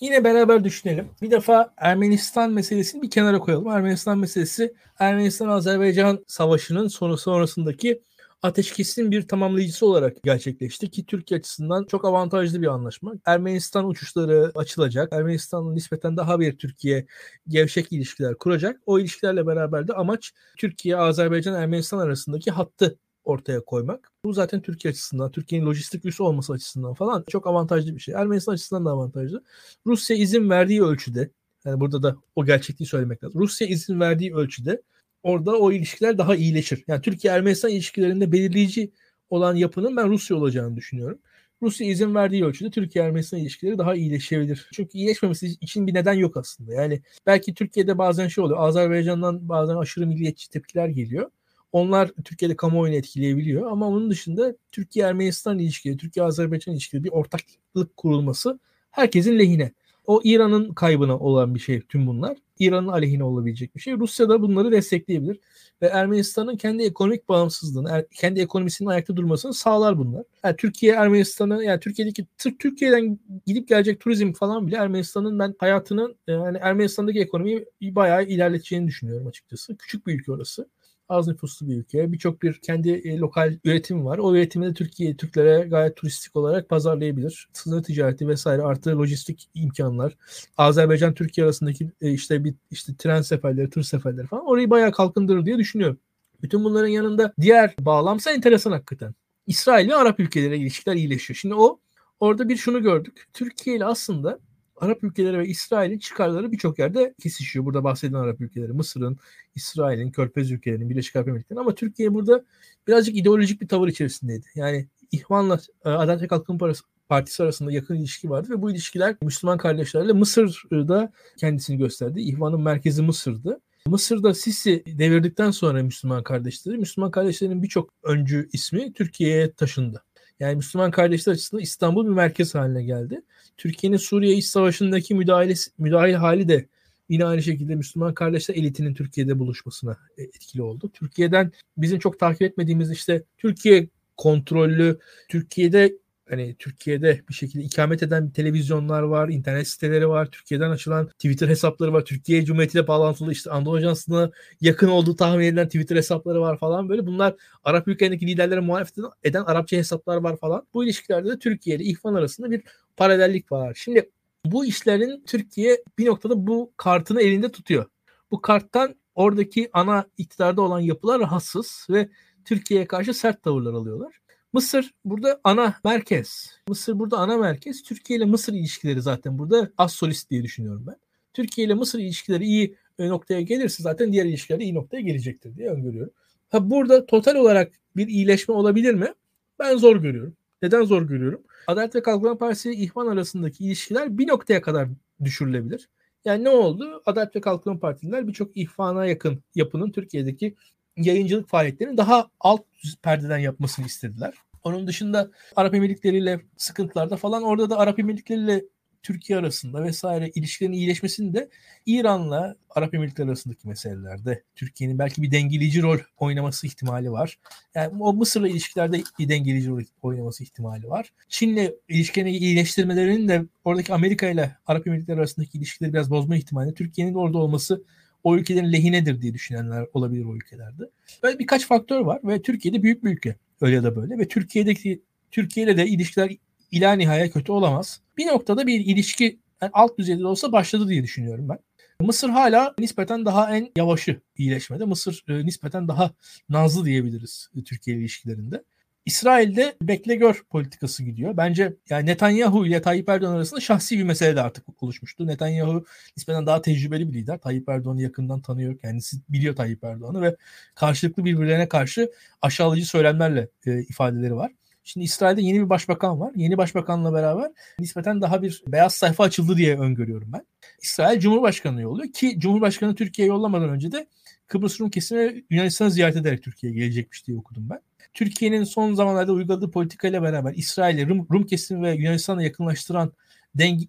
Yine beraber düşünelim. Bir defa Ermenistan meselesini bir kenara koyalım. Ermenistan meselesi Ermenistan-Azerbaycan savaşının sonu sonrasındaki ateşkesin bir tamamlayıcısı olarak gerçekleşti ki Türkiye açısından çok avantajlı bir anlaşma. Ermenistan uçuşları açılacak. Ermenistan'la nispeten daha bir Türkiye gevşek ilişkiler kuracak. O ilişkilerle beraber de amaç Türkiye, Azerbaycan, Ermenistan arasındaki hattı ortaya koymak. Bu zaten Türkiye açısından, Türkiye'nin lojistik üssü olması açısından falan çok avantajlı bir şey. Ermenistan açısından da avantajlı. Rusya izin verdiği ölçüde, yani burada da o gerçekliği söylemek lazım. Rusya izin verdiği ölçüde orada o ilişkiler daha iyileşir. Yani Türkiye-Ermenistan ilişkilerinde belirleyici olan yapının ben Rusya olacağını düşünüyorum. Rusya izin verdiği ölçüde Türkiye-Ermenistan ilişkileri daha iyileşebilir. Çünkü iyileşmemesi için bir neden yok aslında. Yani belki Türkiye'de bazen şey oluyor. Azerbaycan'dan bazen aşırı milliyetçi tepkiler geliyor. Onlar Türkiye'de kamuoyunu etkileyebiliyor ama onun dışında Türkiye-Ermenistan ilişkileri, Türkiye-Azerbaycan ilişkileri bir ortaklık kurulması herkesin lehine. O İran'ın kaybına olan bir şey tüm bunlar. İran'ın aleyhine olabilecek bir şey. Rusya da bunları destekleyebilir. Ve Ermenistan'ın kendi ekonomik bağımsızlığını, er, kendi ekonomisinin ayakta durmasını sağlar bunlar. Yani Türkiye Ermenistan'ı, yani Türkiye'deki Türkiye'den gidip gelecek turizm falan bile Ermenistan'ın ben hayatının yani Ermenistan'daki ekonomiyi bayağı ilerleteceğini düşünüyorum açıkçası. Küçük bir ülke orası az nüfuslu bir ülke. Birçok bir kendi e, lokal üretim var. O üretimi de Türkiye Türklere gayet turistik olarak pazarlayabilir. Sınır ticareti vesaire artı lojistik imkanlar. Azerbaycan Türkiye arasındaki e, işte bir işte tren seferleri, tur seferleri falan orayı bayağı kalkındırır diye düşünüyorum. Bütün bunların yanında diğer bağlamsa enteresan hakikaten. İsrail ve Arap ülkeleri ilişkiler iyileşiyor. Şimdi o orada bir şunu gördük. Türkiye ile aslında Arap ülkeleri ve İsrail'in çıkarları birçok yerde kesişiyor. Burada bahsedilen Arap ülkeleri, Mısır'ın, İsrail'in, Körfez ülkelerinin, Birleşik Arap Emirlikleri'nin ama Türkiye burada birazcık ideolojik bir tavır içerisindeydi. Yani İhvan'la e, Adalet ve Kalkınma partisi arasında yakın ilişki vardı ve bu ilişkiler Müslüman kardeşlerle Mısır'da kendisini gösterdi. İhvan'ın merkezi Mısır'dı. Mısır'da Sisi devirdikten sonra Müslüman kardeşleri, Müslüman kardeşlerin birçok öncü ismi Türkiye'ye taşındı. Yani Müslüman kardeşler açısından İstanbul bir merkez haline geldi. Türkiye'nin Suriye İç Savaşı'ndaki müdahale, müdahale hali de yine aynı şekilde Müslüman kardeşler elitinin Türkiye'de buluşmasına e, etkili oldu. Türkiye'den bizim çok takip etmediğimiz işte Türkiye kontrollü, Türkiye'de hani Türkiye'de bir şekilde ikamet eden televizyonlar var, internet siteleri var, Türkiye'den açılan Twitter hesapları var, Türkiye Cumhuriyeti ile bağlantılı işte Anadolu Ajansı'na yakın olduğu tahmin edilen Twitter hesapları var falan böyle. Bunlar Arap ülkelerindeki liderlere muhalefet eden Arapça hesaplar var falan. Bu ilişkilerde de Türkiye ile İhvan arasında bir paralellik var. Şimdi bu işlerin Türkiye bir noktada bu kartını elinde tutuyor. Bu karttan oradaki ana iktidarda olan yapılar rahatsız ve Türkiye'ye karşı sert tavırlar alıyorlar. Mısır burada ana merkez. Mısır burada ana merkez. Türkiye ile Mısır ilişkileri zaten burada az solist diye düşünüyorum ben. Türkiye ile Mısır ilişkileri iyi noktaya gelirse zaten diğer ilişkiler iyi noktaya gelecektir diye öngörüyorum. Ha burada total olarak bir iyileşme olabilir mi? Ben zor görüyorum. Neden zor görüyorum? Adalet ve Kalkınma Partisi ile İhvan arasındaki ilişkiler bir noktaya kadar düşürülebilir. Yani ne oldu? Adalet ve Kalkınma Partililer birçok ihvana yakın yapının Türkiye'deki yayıncılık faaliyetlerini daha alt perdeden yapmasını istediler. Onun dışında Arap Emirlikleri ile sıkıntılarda falan orada da Arap Emirlikleri ile Türkiye arasında vesaire ilişkilerin iyileşmesini de İran'la Arap Emirlikleri arasındaki meselelerde Türkiye'nin belki bir dengeleyici rol oynaması ihtimali var. Yani o Mısır'la ilişkilerde bir dengeleyici rol oynaması ihtimali var. Çin'le ilişkilerini iyileştirmelerinin de oradaki Amerika ile Arap Emirlikleri arasındaki ilişkileri biraz bozma ihtimali Türkiye'nin orada olması o ülkelerin lehinedir diye düşünenler olabilir o ülkelerde. Böyle birkaç faktör var ve Türkiye'de büyük bir ülke öyle ya da böyle ve Türkiye'deki Türkiye ile de ilişkiler ila nihaya kötü olamaz. Bir noktada bir ilişki yani alt düzeyde de olsa başladı diye düşünüyorum ben. Mısır hala nispeten daha en yavaşı iyileşmede. Mısır e, nispeten daha nazlı diyebiliriz e, Türkiye ilişkilerinde. İsrail'de bekle gör politikası gidiyor. Bence yani Netanyahu ile Tayyip Erdoğan arasında şahsi bir mesele de artık oluşmuştu. Netanyahu nispeten daha tecrübeli bir lider. Tayyip Erdoğan'ı yakından tanıyor. Kendisi biliyor Tayyip Erdoğan'ı ve karşılıklı birbirlerine karşı aşağılayıcı söylemlerle e, ifadeleri var. Şimdi İsrail'de yeni bir başbakan var. Yeni başbakanla beraber nispeten daha bir beyaz sayfa açıldı diye öngörüyorum ben. İsrail Cumhurbaşkanı yolluyor ki Cumhurbaşkanı Türkiye'ye yollamadan önce de Kıbrıs Rum kesimi Yunanistan'ı ziyaret ederek Türkiye'ye gelecekmiş diye okudum ben. Türkiye'nin son zamanlarda uyguladığı politikayla beraber İsrail'e Rum, Rum kesimi ve Yunanistan'a yakınlaştıran deng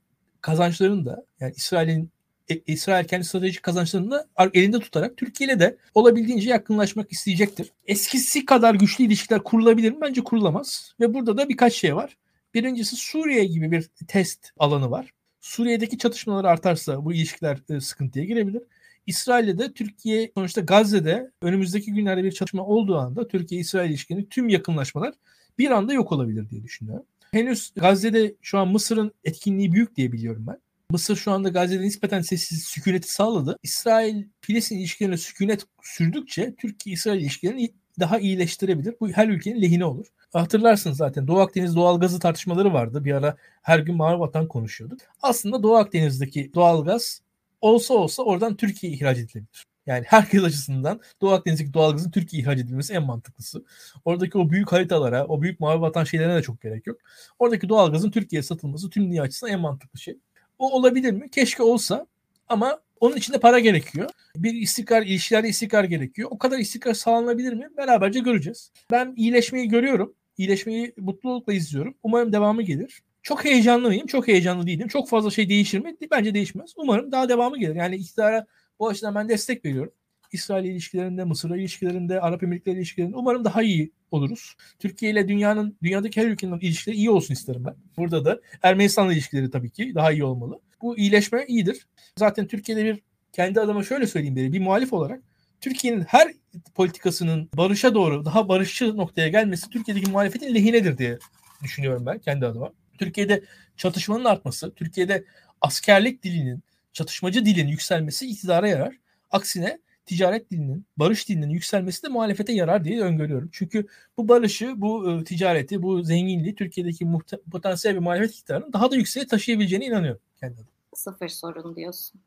kazançlarını da yani İsrail'in e, İsrail kendi stratejik kazançlarını da elinde tutarak Türkiye ile de olabildiğince yakınlaşmak isteyecektir. Eskisi kadar güçlü ilişkiler kurulabilir mi? Bence kurulamaz. Ve burada da birkaç şey var. Birincisi Suriye gibi bir test alanı var. Suriye'deki çatışmalar artarsa bu ilişkiler e, sıkıntıya girebilir. İsrail'de de Türkiye sonuçta Gazze'de önümüzdeki günlerde bir çatışma olduğu anda Türkiye-İsrail ilişkinin tüm yakınlaşmalar bir anda yok olabilir diye düşünüyorum. Henüz Gazze'de şu an Mısır'ın etkinliği büyük diye biliyorum ben. Mısır şu anda Gazze'de nispeten sessiz sükuneti sağladı. İsrail-Filistin ilişkilerine sükunet sürdükçe Türkiye-İsrail ilişkilerini daha iyileştirebilir. Bu her ülkenin lehine olur. Hatırlarsınız zaten Doğu Akdeniz doğal gazı tartışmaları vardı. Bir ara her gün Mavi Vatan konuşuyorduk. Aslında Doğu Akdeniz'deki doğal gaz olsa olsa oradan Türkiye ihraç edilebilir. Yani herkes açısından Doğu Akdeniz'deki doğalgazın Türkiye ihraç edilmesi en mantıklısı. Oradaki o büyük haritalara, o büyük mavi vatan şeylerine de çok gerek yok. Oradaki doğalgazın Türkiye'ye satılması tüm dünya açısından en mantıklı şey. O olabilir mi? Keşke olsa ama onun için de para gerekiyor. Bir istikrar, ilişkilerde istikrar gerekiyor. O kadar istikrar sağlanabilir mi? Beraberce göreceğiz. Ben iyileşmeyi görüyorum. İyileşmeyi mutlulukla izliyorum. Umarım devamı gelir. Çok heyecanlı mıyım? Çok heyecanlı değilim. Çok fazla şey değişir mi? Bence değişmez. Umarım daha devamı gelir. Yani iktidara bu açıdan ben destek veriyorum. İsrail ilişkilerinde, Mısır ilişkilerinde, Arap Emirlikleri ilişkilerinde umarım daha iyi oluruz. Türkiye ile dünyanın, dünyadaki her ülkenin ilişkileri iyi olsun isterim ben. Burada da Ermenistan'la ilişkileri tabii ki daha iyi olmalı. Bu iyileşme iyidir. Zaten Türkiye'de bir kendi adıma şöyle söyleyeyim beri bir muhalif olarak Türkiye'nin her politikasının barışa doğru daha barışçı noktaya gelmesi Türkiye'deki muhalefetin lehinedir diye düşünüyorum ben kendi adıma. Türkiye'de çatışmanın artması, Türkiye'de askerlik dilinin, çatışmacı dilinin yükselmesi iktidara yarar. Aksine ticaret dilinin, barış dilinin yükselmesi de muhalefete yarar diye öngörüyorum. Çünkü bu barışı, bu e, ticareti, bu zenginliği Türkiye'deki potansiyel bir muhalefet iktidarının daha da yükseğe taşıyabileceğine inanıyorum kendi Sıfır sorun diyorsun.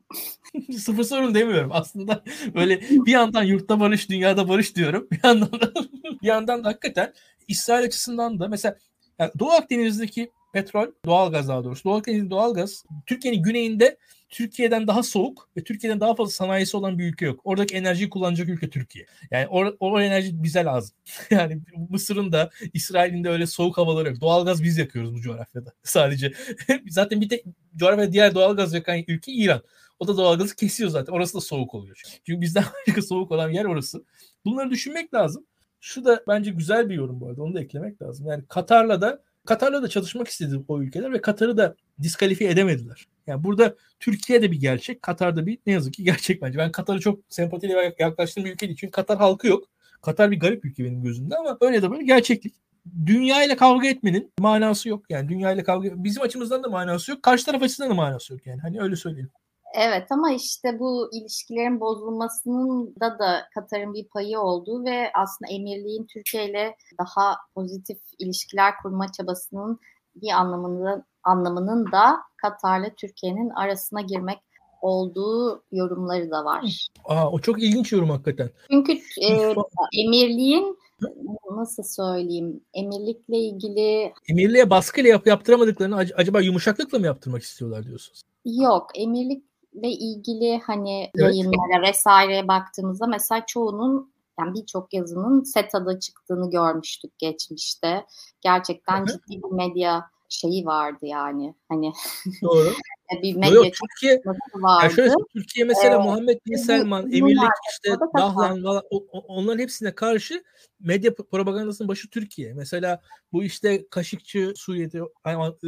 [laughs] Sıfır sorun demiyorum. Aslında böyle bir yandan yurtta barış, dünyada barış diyorum. Bir yandan da, [laughs] bir yandan da hakikaten İsrail açısından da mesela yani Doğu Akdeniz'deki petrol, doğalgaz daha doğrusu. Doğalgaz, doğalgaz Türkiye'nin güneyinde Türkiye'den daha soğuk ve Türkiye'den daha fazla sanayisi olan bir ülke yok. Oradaki enerjiyi kullanacak ülke Türkiye. Yani o, o enerji bize lazım. [laughs] yani Mısır'ın da İsrail'in de öyle soğuk havaları yok. Doğalgaz biz yakıyoruz bu coğrafyada [laughs] sadece. [laughs] zaten bir tek coğrafyada diğer doğalgaz yakan ülke İran. O da doğalgazı kesiyor zaten. Orası da soğuk oluyor. Çünkü bizden başka soğuk olan yer orası. Bunları düşünmek lazım. Şu da bence güzel bir yorum bu arada. Onu da eklemek lazım. Yani Katar'la da Katar'la da çalışmak istedi o ülkeler ve Katar'ı da diskalifiye edemediler. Yani burada Türkiye'de bir gerçek, Katar'da bir ne yazık ki gerçek bence. Ben Katar'ı çok sempatiyle yaklaştığım bir ülke. Çünkü Katar halkı yok. Katar bir garip ülke benim gözümde ama öyle de böyle gerçeklik. Dünya ile kavga etmenin manası yok. Yani dünya ile kavga bizim açımızdan da manası yok. Karşı taraf açısından da manası yok yani. Hani öyle söyleyeyim. Evet ama işte bu ilişkilerin bozulmasının da da Katar'ın bir payı olduğu ve aslında emirliğin Türkiye ile daha pozitif ilişkiler kurma çabasının bir anlamında anlamının da Katar'la Türkiye'nin arasına girmek olduğu yorumları da var. Aa, o çok ilginç yorum hakikaten. Çünkü e, emirliğin nasıl söyleyeyim emirlikle ilgili emirliğe baskıyla yap yaptıramadıklarını acaba yumuşaklıkla mı yaptırmak istiyorlar diyorsunuz? Yok emirlikle ilgili hani evet. yayınlara vesaireye baktığımızda mesela çoğunun yani birçok yazının SETA'da çıktığını görmüştük geçmişte. Gerçekten Hı-hı. ciddi bir medya şeyi vardı yani. Hani Doğru. [laughs] bir medya Yok, Türkiye vardı. Yani şöyle, Türkiye mesela ee, Muhammed Bin Selman, Emirlik işte Dahlan falan onların hepsine karşı medya propagandasının başı Türkiye. Mesela bu işte Kaşıkçı Suriye'de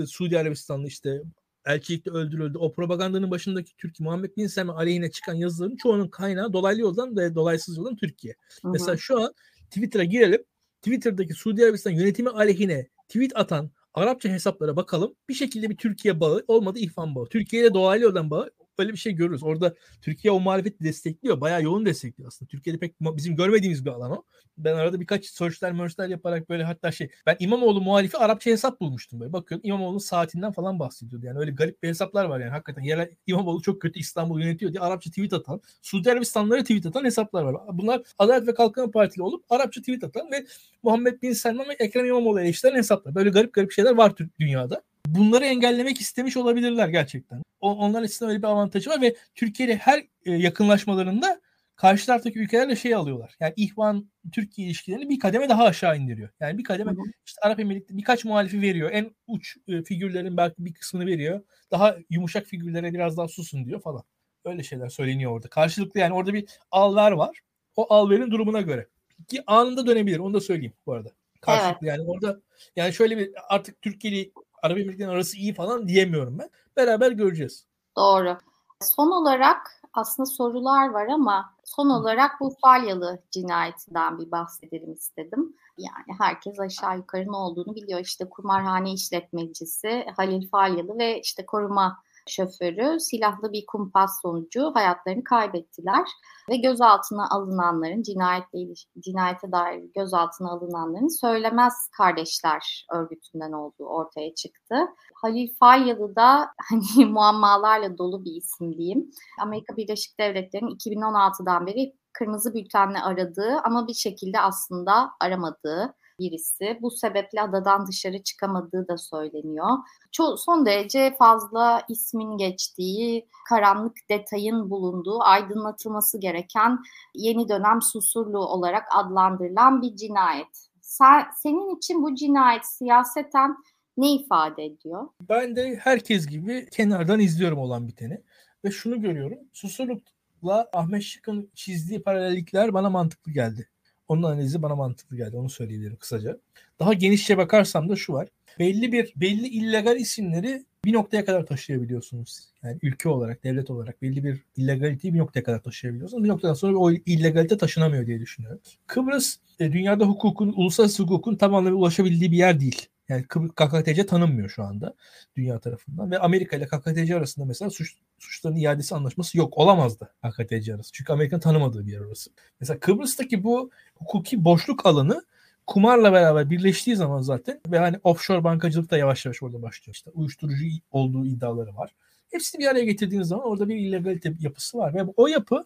Suudi Arabistanlı işte elçilikte öldürüldü. O propagandanın başındaki Türkiye, Muhammed Bin Selman aleyhine çıkan yazıların çoğunun kaynağı dolaylı yoldan ve dolaysız yoldan Türkiye. Hı-hı. Mesela şu an Twitter'a girelim. Twitter'daki Suudi Arabistan yönetimi aleyhine tweet atan Arapça hesaplara bakalım. Bir şekilde bir Türkiye bağı olmadı İhvan bağı. Türkiye ile dolaylı yoldan bağı böyle bir şey görürüz. Orada Türkiye o muhalefeti destekliyor. Bayağı yoğun destekliyor aslında. Türkiye'de pek bizim görmediğimiz bir alan o. Ben arada birkaç searchler mörçler yaparak böyle hatta şey ben İmamoğlu muhalifi Arapça hesap bulmuştum böyle. Bakıyorum İmamoğlu'nun saatinden falan bahsediyordu. Yani öyle garip bir hesaplar var yani. Hakikaten yerel İmamoğlu çok kötü İstanbul yönetiyor diye Arapça tweet atan, Suudi Arabistanlara tweet atan hesaplar var. Bunlar Adalet ve Kalkınma Partili olup Arapça tweet atan ve Muhammed Bin Selman ve Ekrem İmamoğlu eleştiren hesaplar. Böyle garip garip şeyler var dünyada bunları engellemek istemiş olabilirler gerçekten. O, onlar açısından öyle bir avantajı var ve Türkiye ile her e, yakınlaşmalarında karşı taraftaki ülkelerle şey alıyorlar. Yani İhvan Türkiye ilişkilerini bir kademe daha aşağı indiriyor. Yani bir kademe işte Arap Emirlikleri birkaç muhalifi veriyor. En uç e, figürlerin belki bir kısmını veriyor. Daha yumuşak figürlere biraz daha susun diyor falan. Öyle şeyler söyleniyor orada. Karşılıklı yani orada bir al ver var. O al verin durumuna göre. Ki anında dönebilir. Onu da söyleyeyim bu arada. Karşılıklı evet. yani orada yani şöyle bir artık Türkiye'li Arap Emirlikleri'nin arası iyi falan diyemiyorum ben. Beraber göreceğiz. Doğru. Son olarak aslında sorular var ama son olarak bu Falyalı cinayetinden bir bahsedelim istedim. Yani herkes aşağı yukarı ne olduğunu biliyor. İşte kumarhane işletmecisi Halil Falyalı ve işte koruma şoförü silahlı bir kumpas sonucu hayatlarını kaybettiler ve gözaltına alınanların cinayetle cinayete dair gözaltına alınanların söylemez kardeşler örgütünden olduğu ortaya çıktı. Halil Falyalı da [laughs] hani muammalarla dolu bir isim diyeyim. Amerika Birleşik Devletleri'nin 2016'dan beri kırmızı bültenle aradığı ama bir şekilde aslında aramadığı birisi. Bu sebeple adadan dışarı çıkamadığı da söyleniyor. Çok, son derece fazla ismin geçtiği, karanlık detayın bulunduğu, aydınlatılması gereken yeni dönem Susurlu olarak adlandırılan bir cinayet. Sen, senin için bu cinayet siyaseten ne ifade ediyor? Ben de herkes gibi kenardan izliyorum olan biteni ve şunu görüyorum. Susurluk'la Ahmet Şık'ın çizdiği paralellikler bana mantıklı geldi. Onun analizi bana mantıklı geldi. Onu söyleyebilirim kısaca. Daha genişçe bakarsam da şu var. Belli bir belli illegal isimleri bir noktaya kadar taşıyabiliyorsunuz. Yani ülke olarak, devlet olarak belli bir illegaliteyi bir noktaya kadar taşıyabiliyorsunuz. Bir noktadan sonra o illegalite taşınamıyor diye düşünüyorum. Kıbrıs e, dünyada hukukun, uluslararası hukukun tam anlamıyla ulaşabildiği bir yer değil. Yani KKTC tanınmıyor şu anda dünya tarafından ve Amerika ile KKTC arasında mesela suç, suçların iadesi anlaşması yok. Olamazdı KKTC arası. Çünkü Amerika'nın tanımadığı bir yer orası. Mesela Kıbrıs'taki bu hukuki boşluk alanı kumarla beraber birleştiği zaman zaten ve hani offshore bankacılık da yavaş yavaş orada başlıyor. İşte uyuşturucu olduğu iddiaları var. Hepsini bir araya getirdiğiniz zaman orada bir illegalite yapısı var ve o yapı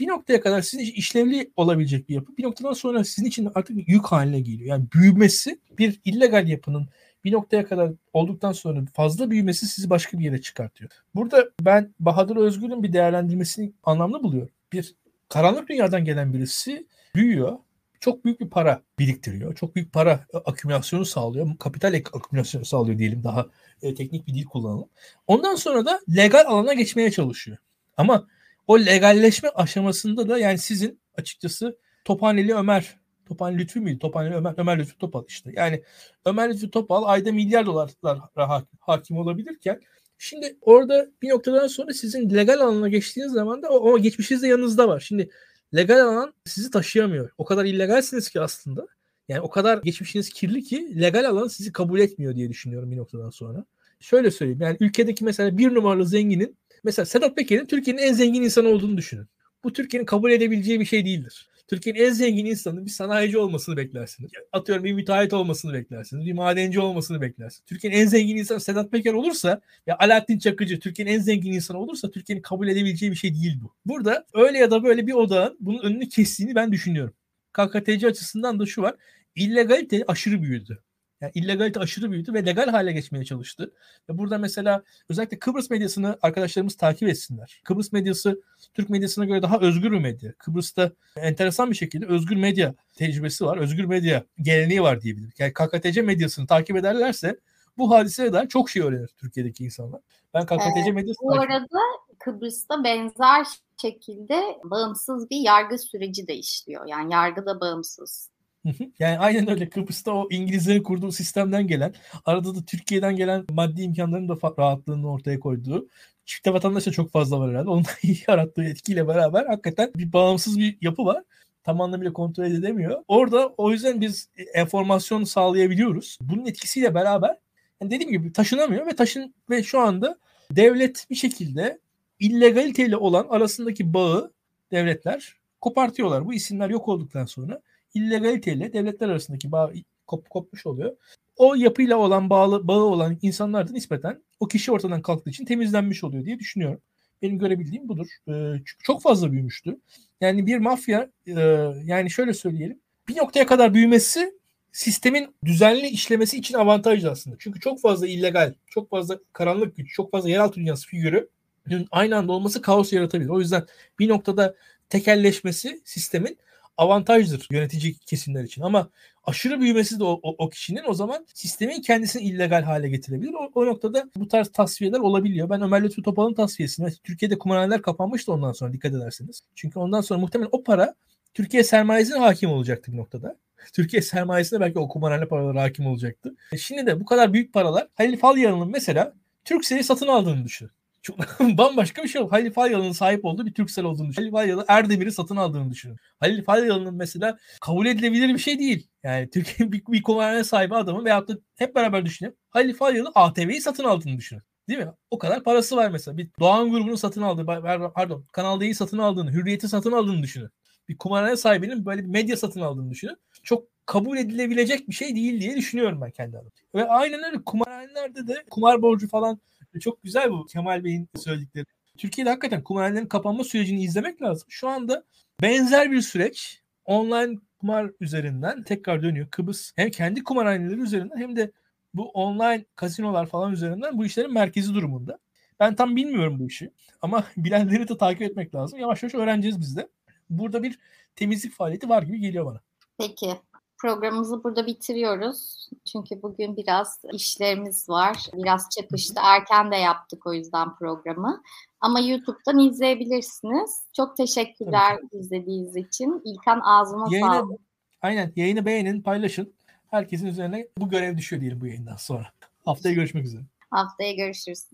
bir noktaya kadar sizin için işlevli olabilecek bir yapı. Bir noktadan sonra sizin için artık yük haline geliyor. Yani büyümesi bir illegal yapının bir noktaya kadar olduktan sonra fazla büyümesi sizi başka bir yere çıkartıyor. Burada ben Bahadır Özgür'ün bir değerlendirmesini anlamlı buluyorum. Bir karanlık dünyadan gelen birisi büyüyor. Çok büyük bir para biriktiriyor. Çok büyük para akümülasyonu sağlıyor. Kapital akümülasyonu sağlıyor diyelim daha e, teknik bir dil kullanalım. Ondan sonra da legal alana geçmeye çalışıyor. Ama o legalleşme aşamasında da yani sizin açıkçası Tophaneli Ömer Tophaneli Lütfü müydü? Tophaneli Ömer, Ömer Lütfü Topal işte. Yani Ömer Lütfü Topal ayda milyar dolarlara hakim olabilirken şimdi orada bir noktadan sonra sizin legal alana geçtiğiniz zaman da o, o geçmişiniz de yanınızda var. Şimdi legal alan sizi taşıyamıyor. O kadar illegalsiniz ki aslında. Yani o kadar geçmişiniz kirli ki legal alan sizi kabul etmiyor diye düşünüyorum bir noktadan sonra. Şöyle söyleyeyim yani ülkedeki mesela bir numaralı zenginin mesela Sedat Peker'in Türkiye'nin en zengin insanı olduğunu düşünün. Bu Türkiye'nin kabul edebileceği bir şey değildir. Türkiye'nin en zengin insanı bir sanayici olmasını beklersiniz. Atıyorum bir müteahhit olmasını beklersiniz. Bir madenci olmasını beklersiniz. Türkiye'nin en zengin insanı Sedat Peker olursa ya Alaaddin Çakıcı Türkiye'nin en zengin insanı olursa Türkiye'nin kabul edebileceği bir şey değil bu. Burada öyle ya da böyle bir odağın bunun önünü kestiğini ben düşünüyorum. KKTC açısından da şu var. İllegalite aşırı büyüdü. Yani illegalite aşırı büyüdü ve legal hale geçmeye çalıştı. Ve burada mesela özellikle Kıbrıs medyasını arkadaşlarımız takip etsinler. Kıbrıs medyası Türk medyasına göre daha özgür bir medya. Kıbrıs'ta enteresan bir şekilde özgür medya tecrübesi var. Özgür medya geleneği var diyebilirim. Yani KKTC medyasını takip ederlerse bu hadiseye dair çok şey öğrenir Türkiye'deki insanlar. Ben KKTC ee, medyasını Bu arada Kıbrıs'ta benzer şekilde bağımsız bir yargı süreci de işliyor. Yani yargı da bağımsız. Yani aynen öyle Kıbrıs'ta o İngilizlerin kurduğu sistemden gelen, arada da Türkiye'den gelen maddi imkanların da rahatlığını ortaya koyduğu çifte vatandaş da çok fazla var herhalde. Onun [laughs] yarattığı etkiyle beraber hakikaten bir bağımsız bir yapı var. Tam anlamıyla kontrol edilemiyor. Orada o yüzden biz enformasyon sağlayabiliyoruz. Bunun etkisiyle beraber yani dediğim gibi taşınamıyor ve taşın ve şu anda devlet bir şekilde illegaliteyle olan arasındaki bağı devletler kopartıyorlar. Bu isimler yok olduktan sonra illegaliteyle devletler arasındaki bağ kop, kopmuş oluyor. O yapıyla olan bağlı bağı olan insanlar da nispeten o kişi ortadan kalktığı için temizlenmiş oluyor diye düşünüyorum. Benim görebildiğim budur. E, çünkü çok fazla büyümüştü. Yani bir mafya e, yani şöyle söyleyelim. Bir noktaya kadar büyümesi sistemin düzenli işlemesi için avantajlı aslında. Çünkü çok fazla illegal, çok fazla karanlık güç, çok fazla yeraltı dünyası figürü aynı anda olması kaos yaratabilir. O yüzden bir noktada tekelleşmesi sistemin avantajdır yönetici kesimler için. Ama aşırı büyümesi de o, o, o kişinin o zaman sistemin kendisini illegal hale getirebilir. O, o noktada bu tarz tasfiyeler olabiliyor. Ben Ömer Lütfü Topal'ın tasfiyesini Türkiye'de kumarhaneler kapanmıştı ondan sonra dikkat ederseniz. Çünkü ondan sonra muhtemelen o para Türkiye sermayesine hakim olacaktı bir noktada. [laughs] Türkiye sermayesine belki o kumarhane paraları hakim olacaktı. E şimdi de bu kadar büyük paralar Halil Falyalı'nın mesela Türkcell'i satın aldığını düşün. Çok [laughs] bambaşka bir şey oldu. Halil Falyalı'nın sahip olduğu bir Türksel olduğunu düşünün. Halil Falyalı Erdemir'i satın aldığını düşünün. Halil Falyalı'nın mesela kabul edilebilir bir şey değil. Yani Türkiye'nin bir, bir kumarhane sahibi adamı veyahut da hep beraber düşünelim. Halil Falyalı ATV'yi satın aldığını düşünün. Değil mi? O kadar parası var mesela. Bir Doğan grubunu satın aldığı, pardon Kanal D'yi satın aldığını, Hürriyet'i satın aldığını düşünün. Bir kumarhane sahibinin böyle bir medya satın aldığını düşünün. Çok kabul edilebilecek bir şey değil diye düşünüyorum ben kendi adıma. Ve aynen öyle kumarhanelerde de kumar borcu falan çok güzel bu Kemal Bey'in söyledikleri. Türkiye'de hakikaten kumarhanelerin kapanma sürecini izlemek lazım. Şu anda benzer bir süreç online kumar üzerinden tekrar dönüyor. Kıbrıs hem kendi kumarhaneleri üzerinden hem de bu online kasinolar falan üzerinden bu işlerin merkezi durumunda. Ben tam bilmiyorum bu işi ama [laughs] bilenleri de takip etmek lazım. Yavaş yavaş öğreneceğiz biz de. Burada bir temizlik faaliyeti var gibi geliyor bana. Peki programımızı burada bitiriyoruz. Çünkü bugün biraz işlerimiz var. Biraz çakıştı. Erken de yaptık o yüzden programı. Ama YouTube'dan izleyebilirsiniz. Çok teşekkürler Tabii. izlediğiniz için. İlkan ağzıma yayını, sağlık. Aynen. Yayını beğenin, paylaşın. Herkesin üzerine bu görev düşüyor diyelim bu yayından sonra. Haftaya görüşmek üzere. Haftaya görüşürüz.